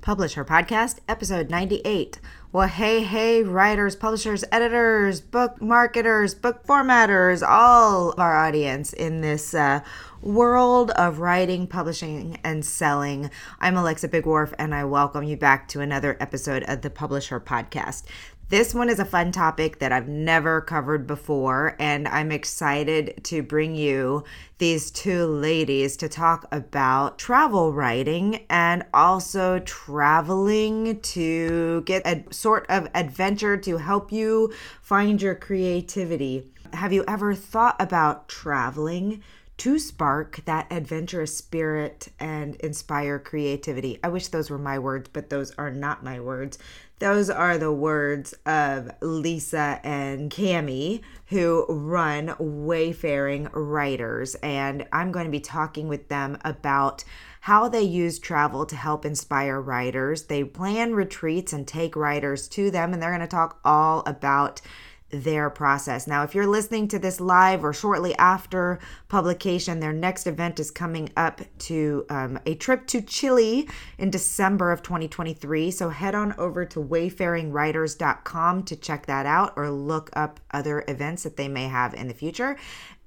Publish Her Podcast, episode 98. Well, hey, hey, writers, publishers, editors, book marketers, book formatters, all of our audience in this uh, world of writing, publishing, and selling. I'm Alexa Bigwarf, and I welcome you back to another episode of the Publish Her Podcast. This one is a fun topic that I've never covered before, and I'm excited to bring you these two ladies to talk about travel writing and also traveling to get a sort of adventure to help you find your creativity. Have you ever thought about traveling? to spark that adventurous spirit and inspire creativity. I wish those were my words, but those are not my words. Those are the words of Lisa and Cami, who run Wayfaring Writers. And I'm going to be talking with them about how they use travel to help inspire writers. They plan retreats and take writers to them, and they're going to talk all about their process. Now, if you're listening to this live or shortly after publication, their next event is coming up to um, a trip to Chile in December of 2023. So head on over to wayfaringwriters.com to check that out or look up other events that they may have in the future.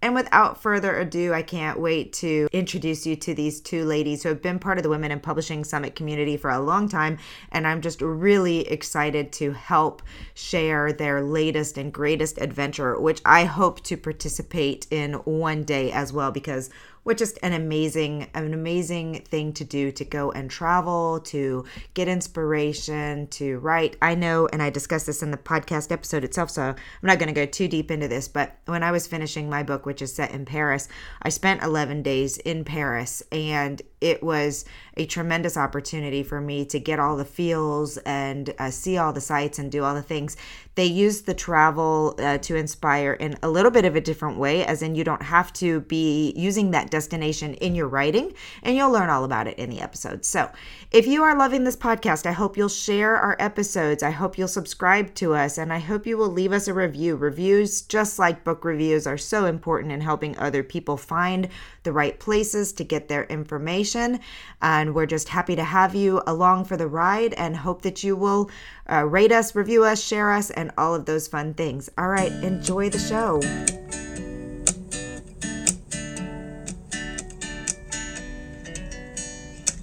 And without further ado, I can't wait to introduce you to these two ladies who have been part of the Women in Publishing Summit community for a long time. And I'm just really excited to help share their latest and greatest adventure, which I hope to participate in one day as well, because which is an amazing an amazing thing to do to go and travel to get inspiration to write. I know and i discussed this in the podcast episode itself so i'm not going to go too deep into this but when i was finishing my book which is set in paris i spent 11 days in paris and it was a tremendous opportunity for me to get all the feels and uh, see all the sights and do all the things they use the travel uh, to inspire in a little bit of a different way, as in you don't have to be using that destination in your writing, and you'll learn all about it in the episode. So, if you are loving this podcast, I hope you'll share our episodes. I hope you'll subscribe to us, and I hope you will leave us a review. Reviews, just like book reviews, are so important in helping other people find the right places to get their information. And we're just happy to have you along for the ride and hope that you will uh, rate us, review us, share us, and all of those fun things. All right, enjoy the show.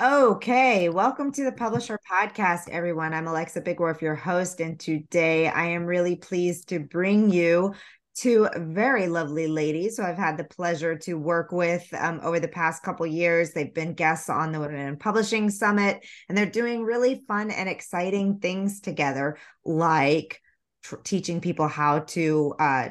Okay, welcome to the Publish Her Podcast, everyone. I'm Alexa Bigwarf, your host, and today I am really pleased to bring you two very lovely ladies who I've had the pleasure to work with um, over the past couple years. They've been guests on the Women in Publishing Summit, and they're doing really fun and exciting things together, like teaching people how to uh,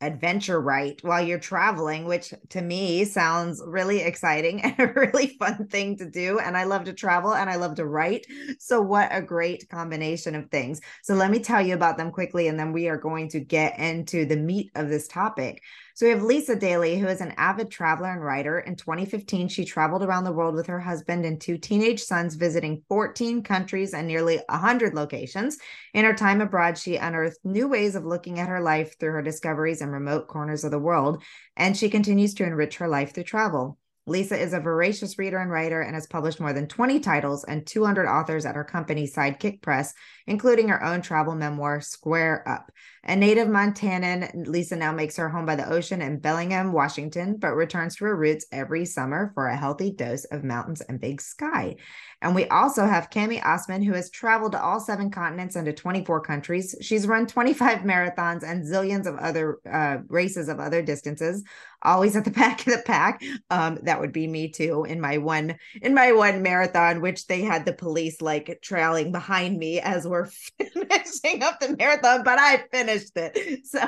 adventure write while you're traveling, which to me sounds really exciting and a really fun thing to do. And I love to travel and I love to write. So, what a great combination of things. So, let me tell you about them quickly, and then we are going to get into the meat of this topic. So we have Lisa Dailey, who is an avid traveler and writer. In 2015, she traveled around the world with her husband and two teenage sons, visiting 14 countries and nearly 100 locations. In her time abroad, she unearthed new ways of looking at her life through her discoveries in remote corners of the world, and she continues to enrich her life through travel. Lisa is a voracious reader and writer and has published more than 20 titles and 200 authors at her company Sidekick Press, including her own travel memoir, Square Up. A native Montanan, Lisa now makes her home by the ocean in Bellingham, Washington, but returns to her roots every summer for a healthy dose of mountains and big sky. And we also have Cami Ostman, who has traveled to all seven continents and to 24 countries. She's run 25 marathons and zillions of other uh, races of other distances, always at the back of the pack. Um, that would be me too in my one in my one marathon, which they had the police like trailing behind me as we're finishing up the marathon, but I finished it. So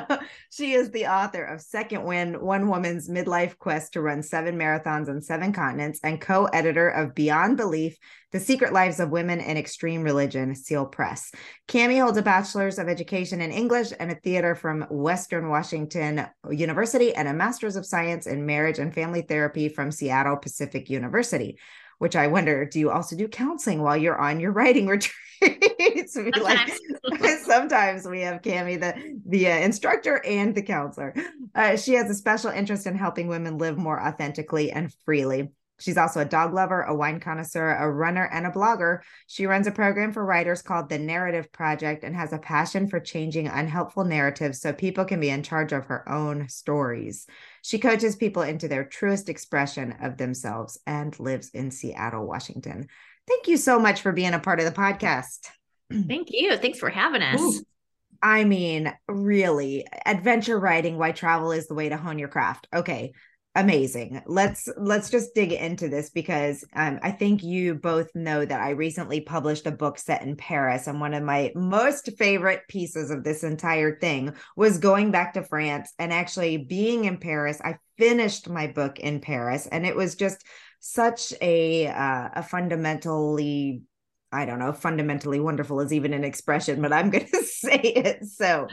she is the author of Second Wind, One Woman's Midlife Quest to Run Seven Marathons on Seven Continents, and co-editor of Beyond Belief The Secret Lives of Women in Extreme Religion, Seal Press. Cami holds a bachelor's of education in English and a theater from Western Washington University and a master's of science in marriage and family therapy from Seattle Pacific University which I wonder, do you also do counseling while you're on your writing retreats? sometimes. like, sometimes we have Cami, the the uh, instructor and the counselor. Uh, she has a special interest in helping women live more authentically and freely. She's also a dog lover, a wine connoisseur, a runner, and a blogger. She runs a program for writers called The Narrative Project and has a passion for changing unhelpful narratives so people can be in charge of her own stories. She coaches people into their truest expression of themselves and lives in Seattle, Washington. Thank you so much for being a part of the podcast. Thank you. Thanks for having us. Ooh. I mean, really, adventure writing, why travel is the way to hone your craft. Okay, amazing let's let's just dig into this because um, i think you both know that i recently published a book set in paris and one of my most favorite pieces of this entire thing was going back to france and actually being in paris i finished my book in paris and it was just such a uh, a fundamentally I don't know, fundamentally wonderful is even an expression, but I'm going to say it. So,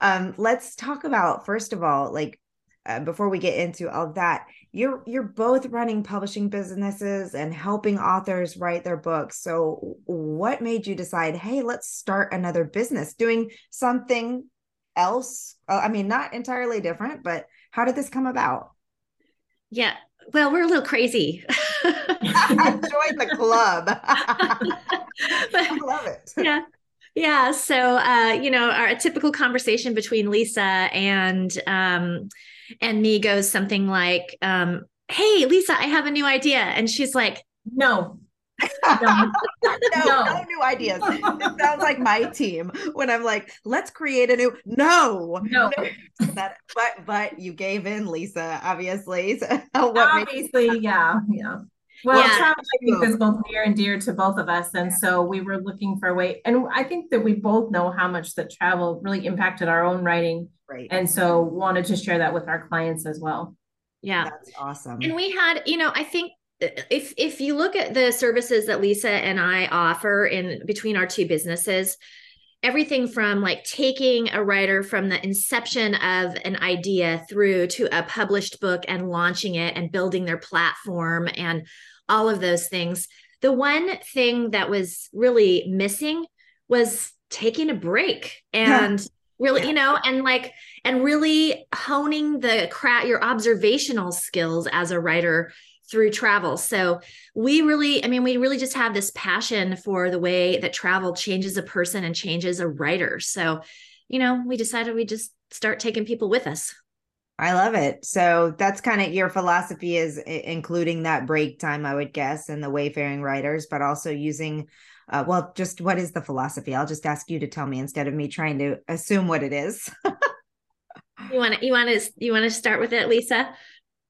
um, let's talk about first of all, like uh, before we get into all of that you're you're both running publishing businesses and helping authors write their books. So what made you decide hey let's start another business doing something else? Uh, i mean not entirely different but how did this come about? Yeah well we're a little crazy. I joined the club. I love it. Yeah yeah so uh you know our typical conversation between lisa and um and me goes something like, um, Hey, Lisa, I have a new idea. And she's like, No. no, no, no, new ideas. It sounds like my team when I'm like, let's create a new no, no. That, but but you gave in, Lisa. Obviously, so obviously, makes- yeah, yeah. Well, yeah. travel I think is both near and dear to both of us, and so we were looking for a way. And I think that we both know how much that travel really impacted our own writing, right? And so wanted to share that with our clients as well. Yeah, that's awesome. And we had, you know, I think uh, if if you look at the services that Lisa and I offer in between our two businesses, everything from like taking a writer from the inception of an idea through to a published book and launching it and building their platform and all of those things. The one thing that was really missing was taking a break and really, yeah. you know, and like, and really honing the craft, your observational skills as a writer through travel. So we really, I mean, we really just have this passion for the way that travel changes a person and changes a writer. So, you know, we decided we just start taking people with us. I love it. So that's kind of your philosophy is including that break time, I would guess, and the wayfaring writers, but also using, uh, well, just what is the philosophy? I'll just ask you to tell me instead of me trying to assume what it is. you want to, you want to, you want to start with it, Lisa?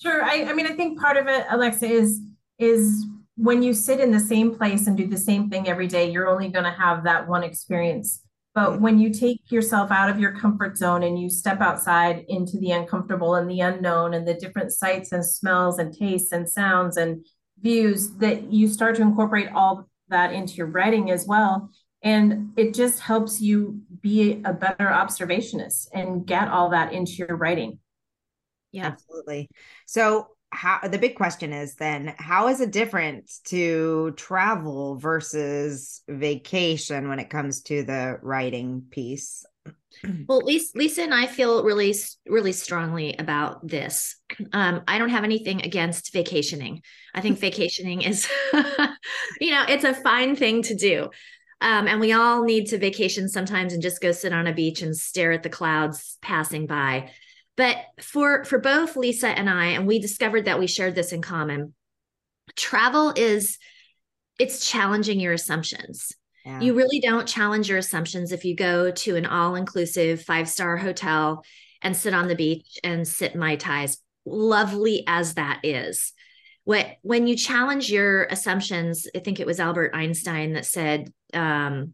Sure. I, I mean, I think part of it, Alexa, is is when you sit in the same place and do the same thing every day, you're only going to have that one experience but when you take yourself out of your comfort zone and you step outside into the uncomfortable and the unknown and the different sights and smells and tastes and sounds and views, that you start to incorporate all that into your writing as well. And it just helps you be a better observationist and get all that into your writing. Yeah, absolutely. So, how the big question is then how is it different to travel versus vacation when it comes to the writing piece well lisa, lisa and i feel really really strongly about this um, i don't have anything against vacationing i think vacationing is you know it's a fine thing to do um, and we all need to vacation sometimes and just go sit on a beach and stare at the clouds passing by but for for both Lisa and I, and we discovered that we shared this in common. Travel is it's challenging your assumptions. Yeah. You really don't challenge your assumptions if you go to an all-inclusive five-star hotel and sit on the beach and sit mai tais. Lovely as that is. What when you challenge your assumptions, I think it was Albert Einstein that said um,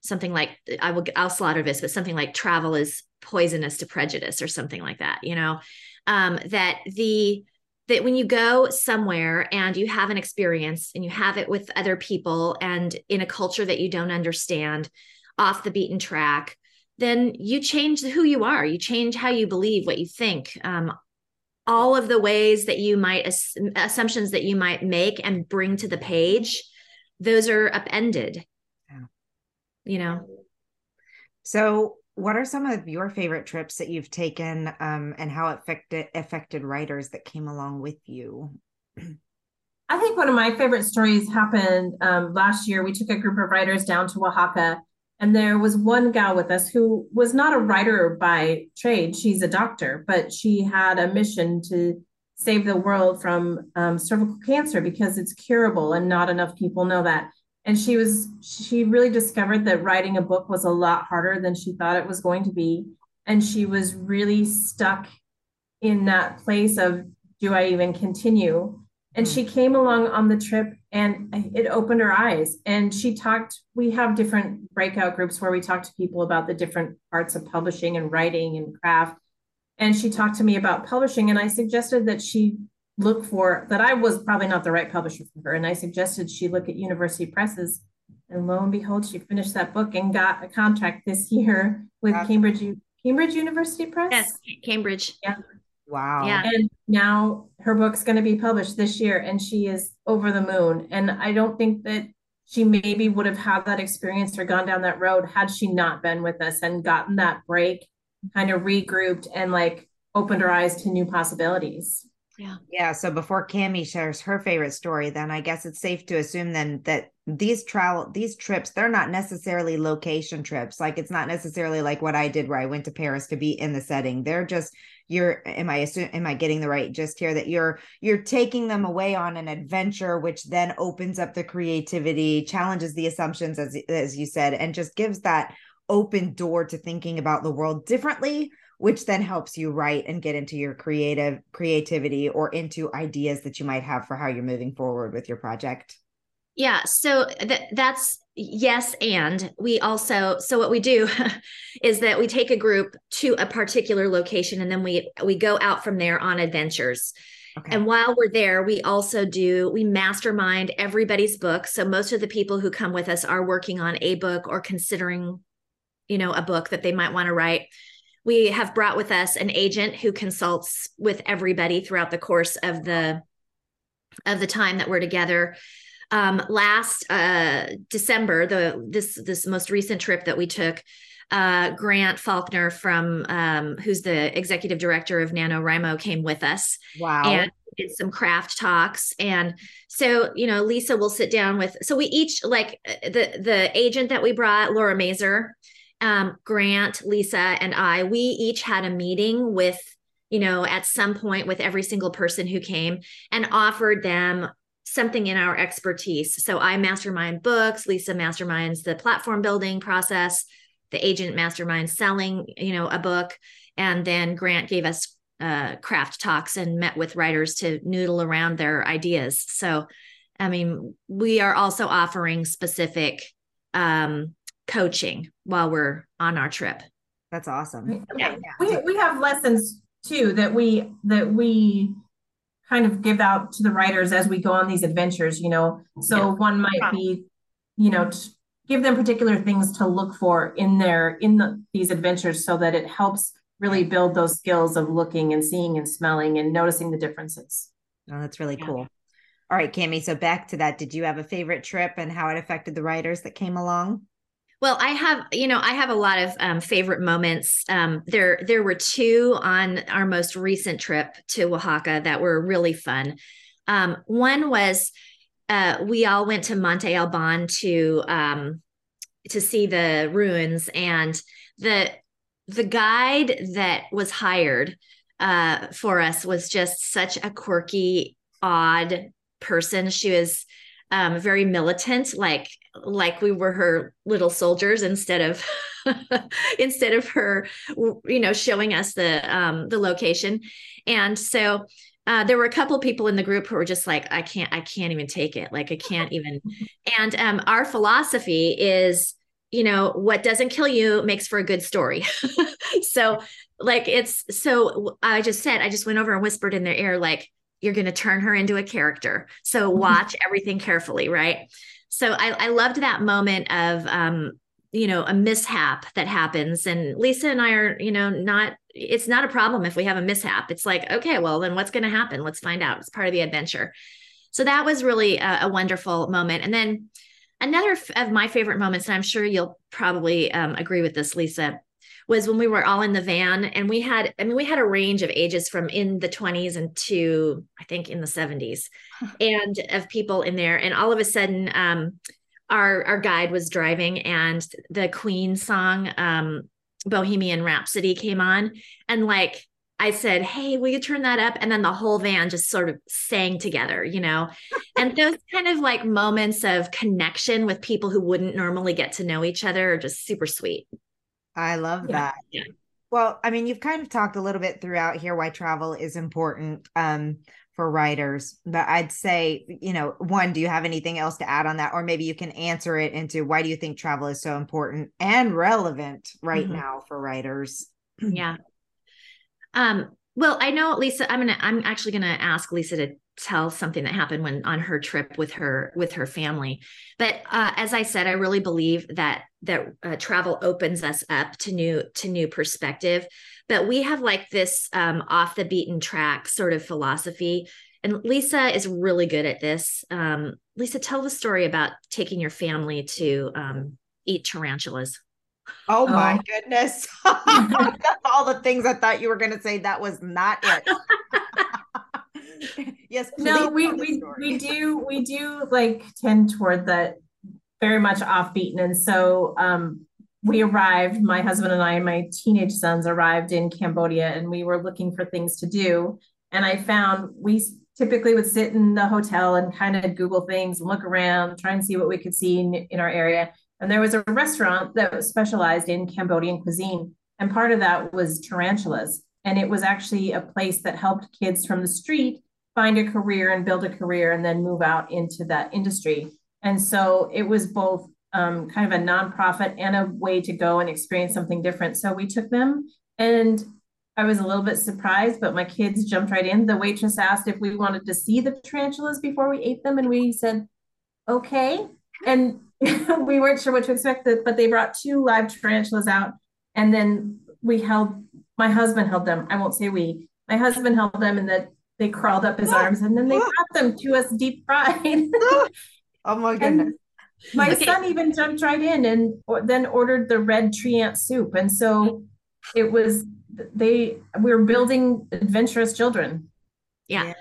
something like I will I'll slaughter this, but something like travel is poisonous to prejudice or something like that, you know. Um, that the that when you go somewhere and you have an experience and you have it with other people and in a culture that you don't understand off the beaten track then you change who you are. You change how you believe what you think. Um, all of the ways that you might assumptions that you might make and bring to the page those are upended. Yeah. you know? So what are some of your favorite trips that you've taken um, and how it affected affected writers that came along with you? I think one of my favorite stories happened um, last year. We took a group of writers down to oaxaca and there was one gal with us who was not a writer by trade. She's a doctor but she had a mission to save the world from um, cervical cancer because it's curable and not enough people know that and she was she really discovered that writing a book was a lot harder than she thought it was going to be. And she was really stuck in that place of do i even continue? And she hmm. came along on the trip and it opened her eyes. And she talked we have different breakout groups where we talk to people about the different parts of publishing and writing and craft. And she talked to me about publishing and i suggested that she look for that I was probably not the right publisher for her. And I suggested she look at university presses. And lo and behold, she finished that book and got a contract this year with wow. Cambridge Cambridge University Press. Yes, Cambridge. Yeah. Wow. Yeah. And now her book's going to be published this year and she is over the moon. And I don't think that she maybe would have had that experience or gone down that road had she not been with us and gotten that break, kind of regrouped and like opened her eyes to new possibilities. Yeah. Yeah. So before Cami shares her favorite story, then I guess it's safe to assume then that these travel these trips, they're not necessarily location trips. Like it's not necessarily like what I did where I went to Paris to be in the setting. They're just you're am I assume am I getting the right gist here that you're you're taking them away on an adventure, which then opens up the creativity, challenges the assumptions as as you said, and just gives that open door to thinking about the world differently which then helps you write and get into your creative creativity or into ideas that you might have for how you're moving forward with your project yeah so th- that's yes and we also so what we do is that we take a group to a particular location and then we we go out from there on adventures Okay. And while we're there, we also do, we mastermind everybody's book. So most of the people who come with us are working on a book or considering, you know, a book that they might want to write we have brought with us an agent who consults with everybody throughout the course of the of the time that we're together. Um, last uh, december the this this most recent trip that we took uh, grant faulkner from um, who's the executive director of nanowrimo came with us. Wow. And did some craft talks. And so you know lisa will sit down with so we each like uh, the the agent that we brought laura mazer um, Grant, Lisa, and I, we each had a meeting with, you know, at some point with every single person who came and offered them something in our expertise. So I mastermind books, Lisa masterminds the platform building process, the agent mastermind selling, you know, a book, and then Grant gave us uh, craft talks and met with writers to noodle around their ideas. So, I mean, we are also offering specific um, coaching while we're on our trip. That's awesome. Yeah. We, we have lessons too that we that we kind of give out to the writers as we go on these adventures, you know. So yeah. one might be, you know, give them particular things to look for in their in the, these adventures so that it helps really build those skills of looking and seeing and smelling and noticing the differences. Oh, that's really yeah. cool. All right, Cami. So back to that. Did you have a favorite trip and how it affected the writers that came along? Well, I have, you know, I have a lot of um, favorite moments. Um, there, there were two on our most recent trip to Oaxaca that were really fun. Um, one was uh, we all went to Monte Alban to um, to see the ruins, and the the guide that was hired uh, for us was just such a quirky, odd person. She was um, very militant, like like we were her little soldiers instead of instead of her, you know, showing us the um, the location. And so uh, there were a couple people in the group who were just like, I can't, I can't even take it. Like I can't even. And um, our philosophy is, you know, what doesn't kill you makes for a good story. so like it's so I just said, I just went over and whispered in their ear, like you're going to turn her into a character. So watch everything carefully, right? So I, I loved that moment of, um, you know, a mishap that happens. And Lisa and I are, you know, not, it's not a problem if we have a mishap. It's like, okay, well, then what's going to happen? Let's find out. It's part of the adventure. So that was really a, a wonderful moment. And then another of my favorite moments, and I'm sure you'll probably um, agree with this, Lisa, was when we were all in the van and we had i mean we had a range of ages from in the 20s and to i think in the 70s and of people in there and all of a sudden um, our our guide was driving and the queen song um, bohemian rhapsody came on and like I said, Hey, will you turn that up? And then the whole van just sort of sang together, you know? and those kind of like moments of connection with people who wouldn't normally get to know each other are just super sweet. I love Yeah. that. Yeah. Well, I mean, you've kind of talked a little bit throughout here why travel is important um, for writers, but I'd say, you know, one, do you have anything else to add on that? Or maybe you can answer it into why do you think travel is so important and relevant right Mhm. now for writers? yeah um well i know lisa i'm gonna i'm actually gonna ask lisa to tell something that happened when on her trip with her with her family but uh, as i said i really believe that that uh, travel opens us up to new to new perspective but we have like this um, off the beaten track sort of philosophy and lisa is really good at this um, lisa tell the story about taking your family to um, eat tarantulas Oh my Oh. goodness. All the things I thought you were going to say, that was not it. yes. no we we, we do we do like tend toward that very much off beaten and so um we arrived my husband and i and my teenage sons arrived in cambodia and we were looking for things to do and i found we typically would sit in the hotel and kind of google things and look around try and see what we could see in, in our area and there was a restaurant that was specialized in cambodian cuisine and part of that was tarantulas and it was actually a place that helped kids from the street find a career and build a career and then move out into that industry. And so it was both um, kind of a nonprofit and a way to go and experience something different. So we took them and I was a little bit surprised, but my kids jumped right in. The waitress asked if we wanted to see the tarantulas before we ate them, and we said, okay. And we weren't sure what to expect, but they brought two live tarantulas out. And then we held, my husband held them. I won't say we, my husband held them and that they crawled up his arms and then they brought them to us deep fried. oh my goodness. And my Okay. son even jumped right in and or, then ordered the red tree ant soup. And so it was they we were building adventurous children. Yeah. Yeah.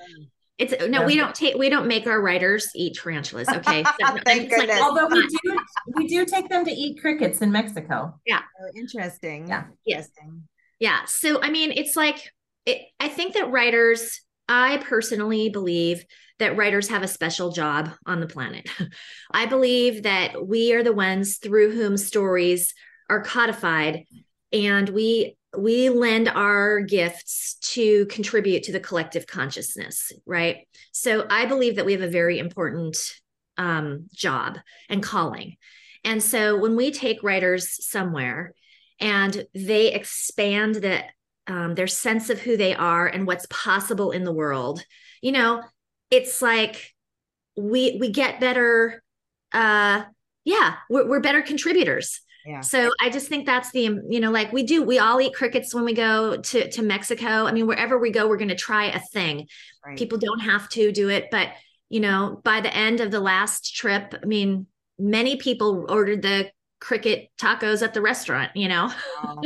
It's no, we don't take we don't make our writers eat tarantulas. Okay. So, Thank it's like- goodness. Although we do we do take them to eat crickets in Mexico. Oh, interesting. Yeah. Yes. Interesting. yeah. So I mean, it's like it, I think that writers, I personally believe that writers have a special job on the planet. I believe that we are the ones through whom stories are codified and we we lend our gifts to contribute to the collective consciousness, right? So I believe that we have a very important um, job and calling. And so when we take writers somewhere and they expand the um, their sense of who they are and what's possible in the world, you know, it's like we we get better. Uh, yeah, we're, we're better contributors. Yeah. So I just think that's the you know like we do we all eat crickets when we go to to Mexico. I mean wherever we go we're going to try a thing. Right. People don't have to do it, but you know by the end of the last trip, I mean many people ordered the cricket tacos at the restaurant. You know. Wow.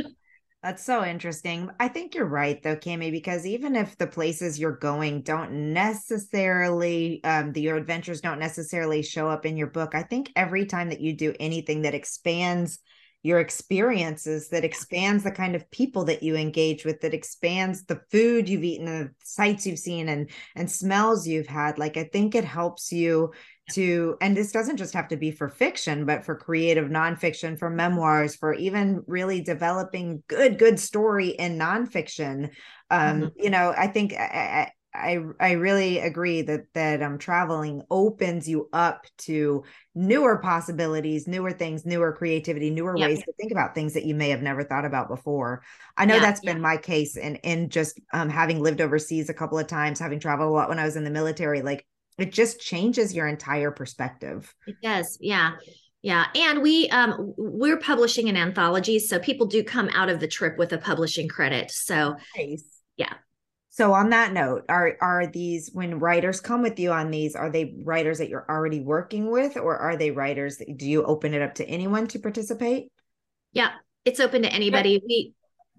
That's so interesting. I think you're right though, Cami, because even if the places you're going don't necessarily um the, your adventures don't necessarily show up in your book, I think every time that you do anything that expands your experiences, that expands the kind of people that you engage with, that expands the food you've eaten, the sights you've seen and and smells you've had, like I think it helps you to and this doesn't just have to be for fiction but for creative nonfiction for memoirs for even really developing good good story in nonfiction um Mhm. you know i think I, I, I really agree that that um traveling opens you up to newer possibilities, newer things, newer creativity, newer ways to think about things that you may have never thought about before. I know yeah, that's been my case and in just um having lived overseas a couple of times, having traveled a lot when I was in the military, like it just changes your entire perspective. It does. Yeah. Yeah, and we um we're publishing an anthology, so people do come out of the trip with a publishing credit. So nice. yeah. So on that note, are are these when writers come with you on these, are they writers that you're already working with, or are they writers that do you open it up to anyone to participate? Yeah, it's open to anybody. We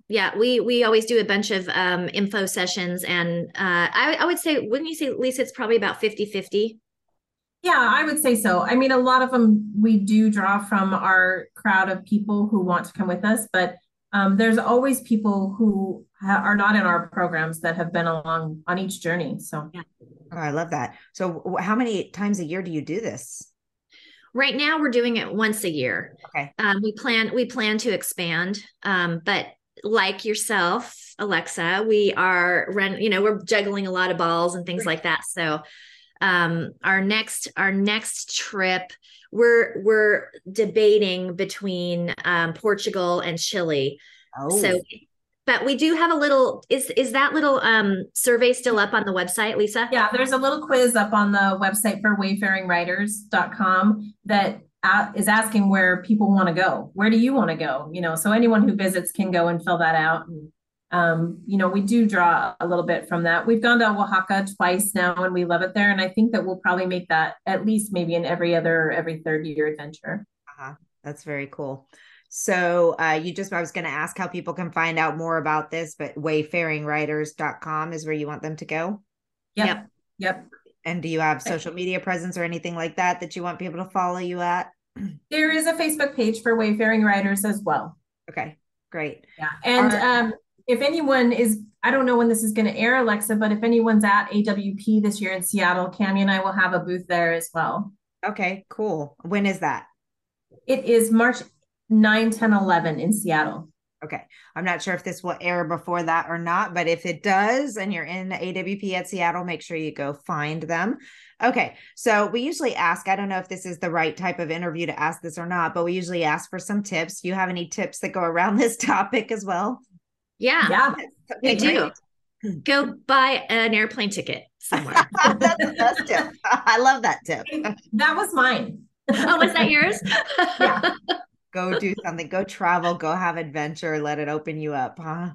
yeah, we we always do a bunch of um info sessions and uh I, I would say wouldn't you say Lisa it's probably about 50 50 yeah, I would say so. I mean, a lot of them we do draw from our crowd of people who want to come with us, but um, there's always people who ha- are not in our programs that have been along on each journey. So, yeah. Oh, I love that. So, how many times a year do you do this? Right now, we're doing it once a year. Okay. Um, we plan we plan to expand, um, but like yourself, Alexa, we are run. You know, we're juggling a lot of balls and things like that. So um, our next our next trip we're we're debating between um, Portugal and Chile. Oh. So but we do have a little is is that little um survey still up on the website lisa yeah there's a little quiz up on the website for wayfaringwriters.com that is asking where people want to go where do you want to go you know so anyone who visits can go and fill that out and um, you know, we do draw a little bit from that. We've gone to Oaxaca twice now and we love it there. And I think that we'll probably make that at least maybe in every other, every third year adventure. Uh-huh. That's very cool. So uh, you just, I was going to ask how people can find out more about this, but wayfaringwriters.com is where you want them to go. Yep. Yep. yep. And do you have social media presence or anything like that that you want people to follow you at? There is a Facebook page for Wayfaring Writers as well. Okay, great. Yeah. And um, if anyone is, I don't know when this is going to air, Alexa, but if anyone's at AWP this year in Seattle, Cami and I will have a booth there as well. Okay, cool. When is that? It is March 9, 10, 11 in Seattle. Okay. I'm not sure if this will air before that or not, but if it does and you're in AWP at Seattle, make sure you go find them. Okay. So we usually ask, I don't know if this is the right type of interview to ask this or not, but we usually ask for some tips. Do you have any tips that go around this topic as well? Yeah. Yeah. We do. Go buy an airplane ticket somewhere. That's the best tip. I love that tip. That was mine. oh, was that yours? yeah. Go do something. Go travel. Go have adventure. Let it open you up, huh?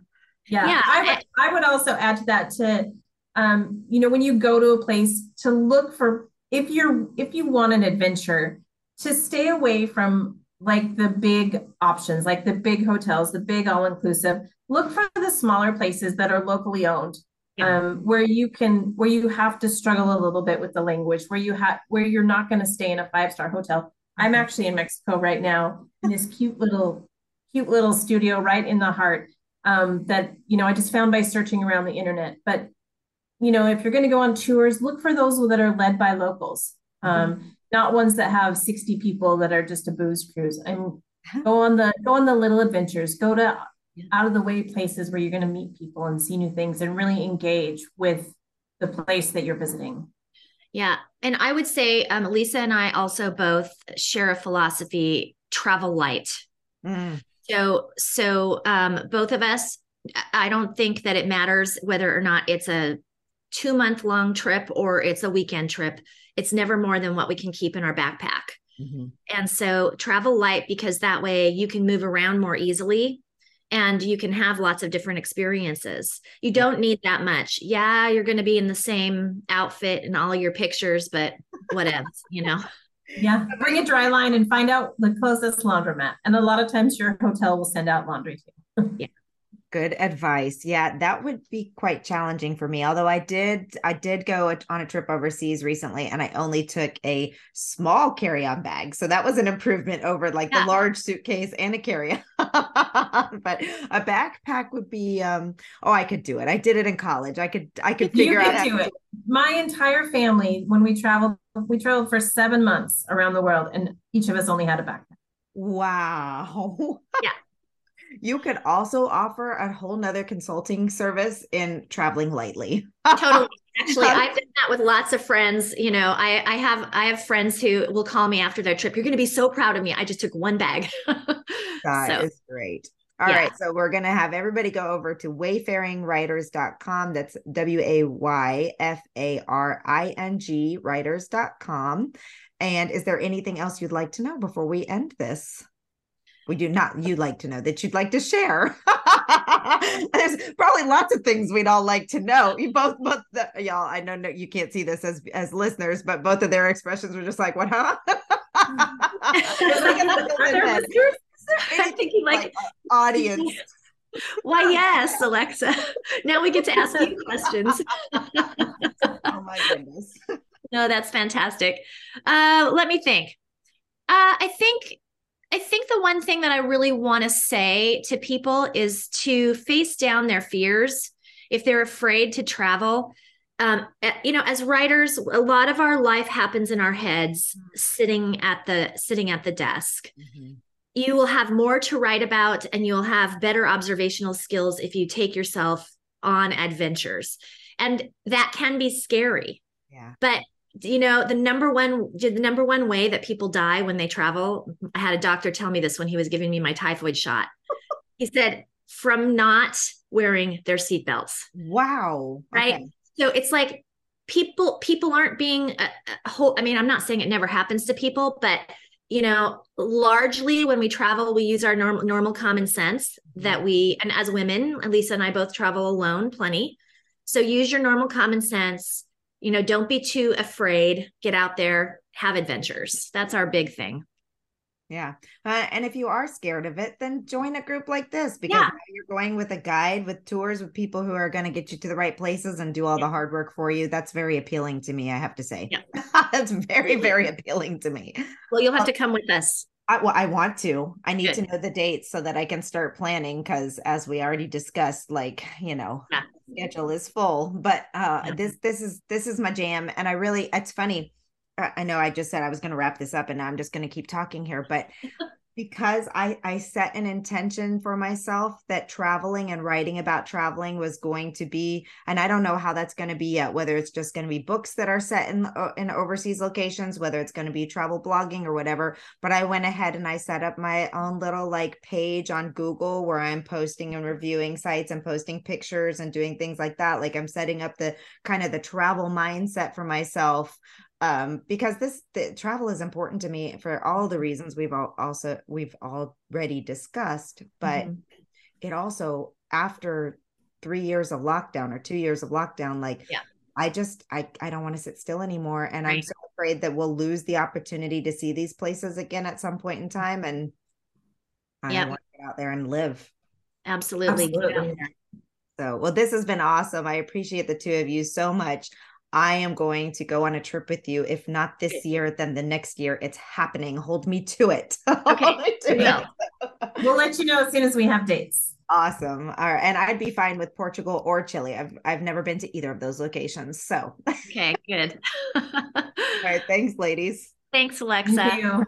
Yeah. yeah. I, would, I would also add to that to, um, you know, when you go to a place to look for if you're if you want an adventure, to stay away from like the big options, like the big hotels, the big all inclusive. Look for the smaller places that are locally owned, yeah. um, where you can, where you have to struggle a little bit with the language, where you have, where you're not going to stay in a five star hotel. I'm mm-hmm. actually in Mexico right now in this cute little, cute little studio right in the heart um, that you know I just found by searching around the internet. But you know, if you're going to go on tours, look for those that are led by locals. Mm-hmm. Um, not ones that have 60 people that are just a booze cruise. And go on the go on the little adventures. Go to out of the way places where you're going to meet people and see new things and really engage with the place that you're visiting. Yeah. And I would say um, Lisa and I also both share a philosophy travel light. Mm. So, so um, both of us, I don't think that it matters whether or not it's a two month long trip or it's a weekend trip it's never more than what we can keep in our backpack. Mm-hmm. And so travel light because that way you can move around more easily and you can have lots of different experiences. You don't need that much. Yeah, you're going to be in the same outfit in all your pictures, but whatever, you know. Yeah, bring a dry line and find out the closest laundromat. And a lot of times your hotel will send out laundry too. yeah good advice. Yeah that would be quite challenging for me although i did i did go on a trip overseas recently and i only took a small carry-on bag. So that was an improvement over like yeah. the large suitcase and a carry-on. But a backpack would be um oh i could do it. I did it in college. I could i could figure out how to it. my entire family when we traveled we traveled for seven months around the world and each of us only had a backpack. Wow. Yeah you could also offer a whole nother consulting service in traveling lightly. totally. Actually, I've done that with lots of friends. You know, I, I have I have friends who will call me after their trip. You're going to be so proud of me. I just took one bag. that so, is great. All yeah. right, So we're going to have everybody go over to wayfaringwriters.com. That's W A Y F A R I N G writers.com. And is there anything else you'd like to know before we end this? We do not you'd like to know that you'd like to share. There's probably lots of things we'd all like to know. You both, both the, y'all. I know no, you can't see this as as listeners, but both of their expressions were just like, "What, huh?" I'm thinking like, like audience. Why, yes, Alexa. Now we get to ask you questions. oh my goodness. No, that's fantastic. Uh, let me think. Uh, I think I think the one thing that I really want to say to people is to face down their fears if they're afraid to travel. Um, eh, you know, as writers, a lot of our life happens in our heads, sitting at the sitting at the desk. Mm-hmm you will have more to write about and you'll have better observational skills if you take yourself on adventures. And that can be scary. Yeah. But you know, the number one the number one way that people die when they travel, I had a doctor tell me this when he was giving me my typhoid shot. he said from not wearing their seatbelts. Wow. Right? Okay. So it's like people people aren't being a, a whole I mean, I'm not saying it never happens to people, but you know, largely when we travel, we use our normal normal common sense mm-hmm. that we, and as women, Lisa and I both travel alone plenty. So use your normal common sense. You know, don't be too afraid. Get out there, have adventures. That's our big thing. Yeah. Uh, and if you are scared of it, then join a group like this because yeah. you're going with a guide with tours with people who are going to get you to the right places and do all yeah. the hard work for you. That's very appealing to me, I have to say. Yeah. That's very, very appealing to me. Well, you'll have to come with us. I, well, I want to. I need Good. to know the dates so that I can start planning because, as we already discussed, like you know, yeah. schedule is full. But uh, this this is this is my jam, and I really it's funny I know I just said I was going to wrap this up and now I'm just going to keep talking here, but because I I set an intention for myself that traveling and writing about traveling was going to be and I don't know how that's going to be yet whether it's just going to be books that are set in uh, in overseas locations whether it's going to be travel blogging or whatever. But I went ahead and I set up my own little like page on Google where I'm posting and reviewing sites and posting pictures and doing things like that. Like I'm setting up the kind of the travel mindset for myself um because this the travel is important to me for all the reasons we've all also we've already discussed but mm-hmm. it also after three years of lockdown or two years of lockdown like yeah i just i i don't want to sit still anymore and right. i'm so afraid that we'll lose the opportunity to see these places again at some point in time and i yep. want to get out there and live absolutely, absolutely. so well this has been awesome i appreciate the two of you so much I am going to go on a trip with you. If not this year, then the next year. It's happening. Hold me to it. Okay. to it. we'll let you know as soon as we have dates. Awesome. All right. And I'd be fine with Portugal or Chile. I've I've never been to either of those locations. So Okay, good. All right. Thanks, ladies. Thanks, Alexa. Thank